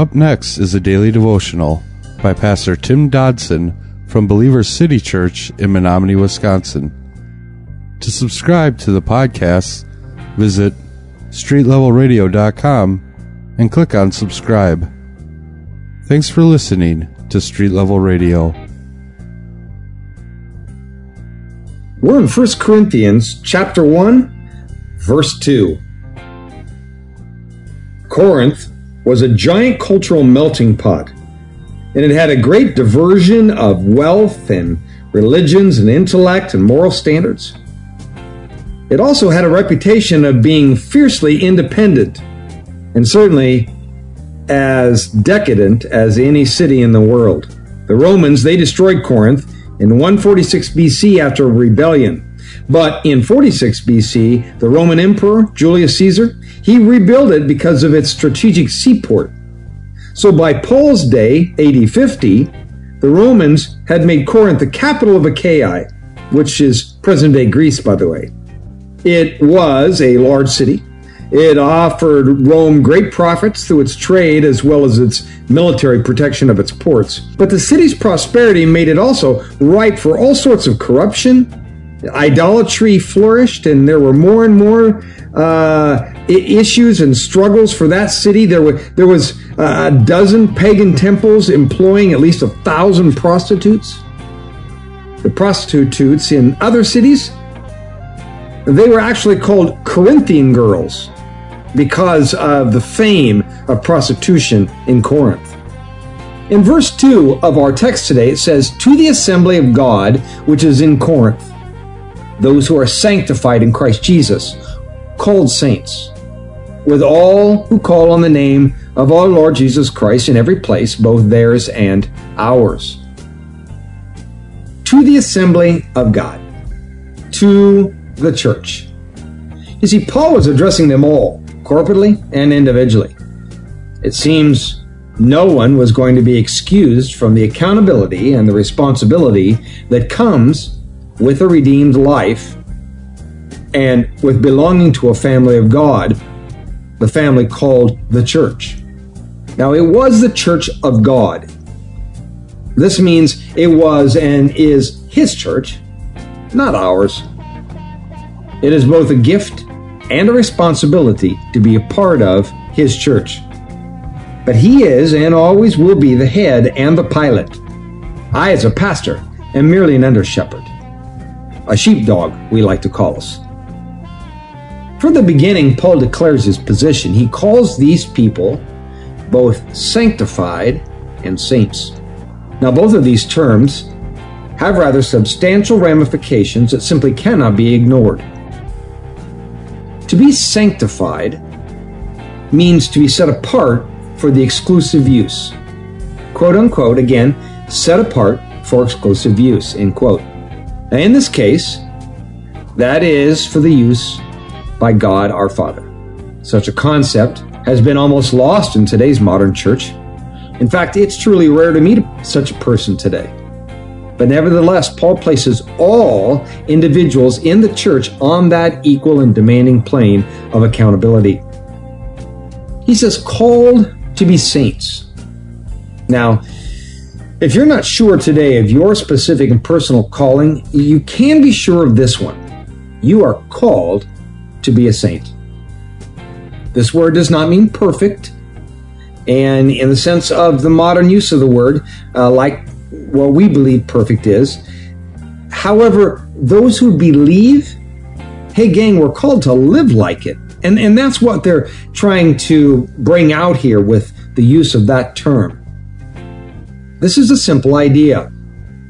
Up next is a daily devotional by Pastor Tim Dodson from Believer City Church in Menomonie, Wisconsin. To subscribe to the podcast, visit streetlevelradio.com and click on subscribe. Thanks for listening to Street Level Radio. We're in 1 Corinthians chapter 1, verse 2. Corinth was a giant cultural melting pot, and it had a great diversion of wealth and religions and intellect and moral standards. It also had a reputation of being fiercely independent and certainly as decadent as any city in the world. The Romans, they destroyed Corinth in 146 BC after a rebellion. But in 46 BC, the Roman Emperor, Julius Caesar, he rebuilt it because of its strategic seaport. So by Paul's day, AD 50, the Romans had made Corinth the capital of Achaia, which is present day Greece, by the way. It was a large city. It offered Rome great profits through its trade as well as its military protection of its ports. But the city's prosperity made it also ripe for all sorts of corruption. Idolatry flourished, and there were more and more uh, issues and struggles for that city. There, were, there was a dozen pagan temples employing at least a thousand prostitutes. The prostitutes in other cities, they were actually called Corinthian girls because of the fame of prostitution in Corinth. In verse 2 of our text today, it says, To the assembly of God which is in Corinth, those who are sanctified in Christ Jesus, called saints, with all who call on the name of our Lord Jesus Christ in every place, both theirs and ours. To the assembly of God, to the church. You see, Paul was addressing them all corporately and individually. It seems no one was going to be excused from the accountability and the responsibility that comes with a redeemed life and with belonging to a family of God, the family called the church. Now, it was the church of God. This means it was and is His church, not ours. It is both a gift and a responsibility to be a part of His church. But He is and always will be the head and the pilot. I, as a pastor, am merely an under shepherd, a sheepdog, we like to call us. From the beginning, Paul declares his position. He calls these people both sanctified and saints. Now, both of these terms have rather substantial ramifications that simply cannot be ignored. To be sanctified means to be set apart for the exclusive use. Quote unquote, again, set apart for exclusive use, end quote. Now, in this case, that is for the use by God our Father. Such a concept has been almost lost in today's modern church. In fact, it's truly rare to meet such a person today. But nevertheless, Paul places all individuals in the church on that equal and demanding plane of accountability. He says, called to be saints. Now, if you're not sure today of your specific and personal calling, you can be sure of this one. You are called to be a saint. This word does not mean perfect, and in the sense of the modern use of the word, uh, like what we believe perfect is. However, those who believe, hey, gang, we're called to live like it. And, and that's what they're trying to bring out here with the use of that term. This is a simple idea,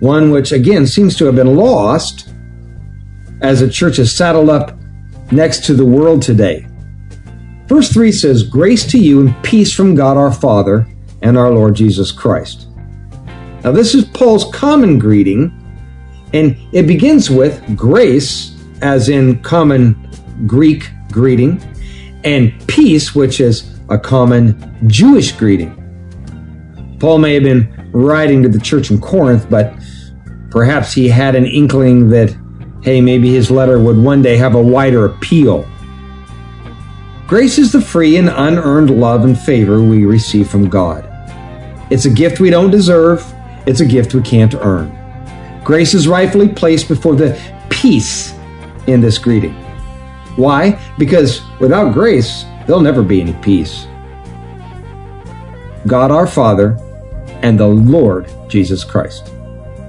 one which, again, seems to have been lost as the church is saddled up next to the world today. Verse 3 says, Grace to you and peace from God our Father and our Lord Jesus Christ. Now, this is Paul's common greeting, and it begins with grace, as in common Greek greeting, and peace, which is a common Jewish greeting. Paul may have been writing to the church in Corinth, but perhaps he had an inkling that, hey, maybe his letter would one day have a wider appeal. Grace is the free and unearned love and favor we receive from God. It's a gift we don't deserve, it's a gift we can't earn. Grace is rightfully placed before the peace in this greeting. Why? Because without grace, there'll never be any peace. God our Father and the Lord Jesus Christ.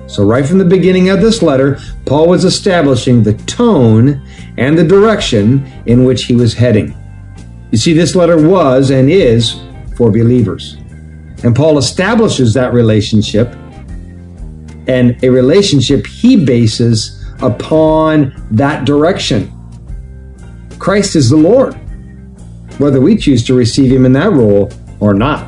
So, right from the beginning of this letter, Paul was establishing the tone and the direction in which he was heading. You see, this letter was and is for believers. And Paul establishes that relationship and a relationship he bases upon that direction. Christ is the Lord, whether we choose to receive him in that role or not.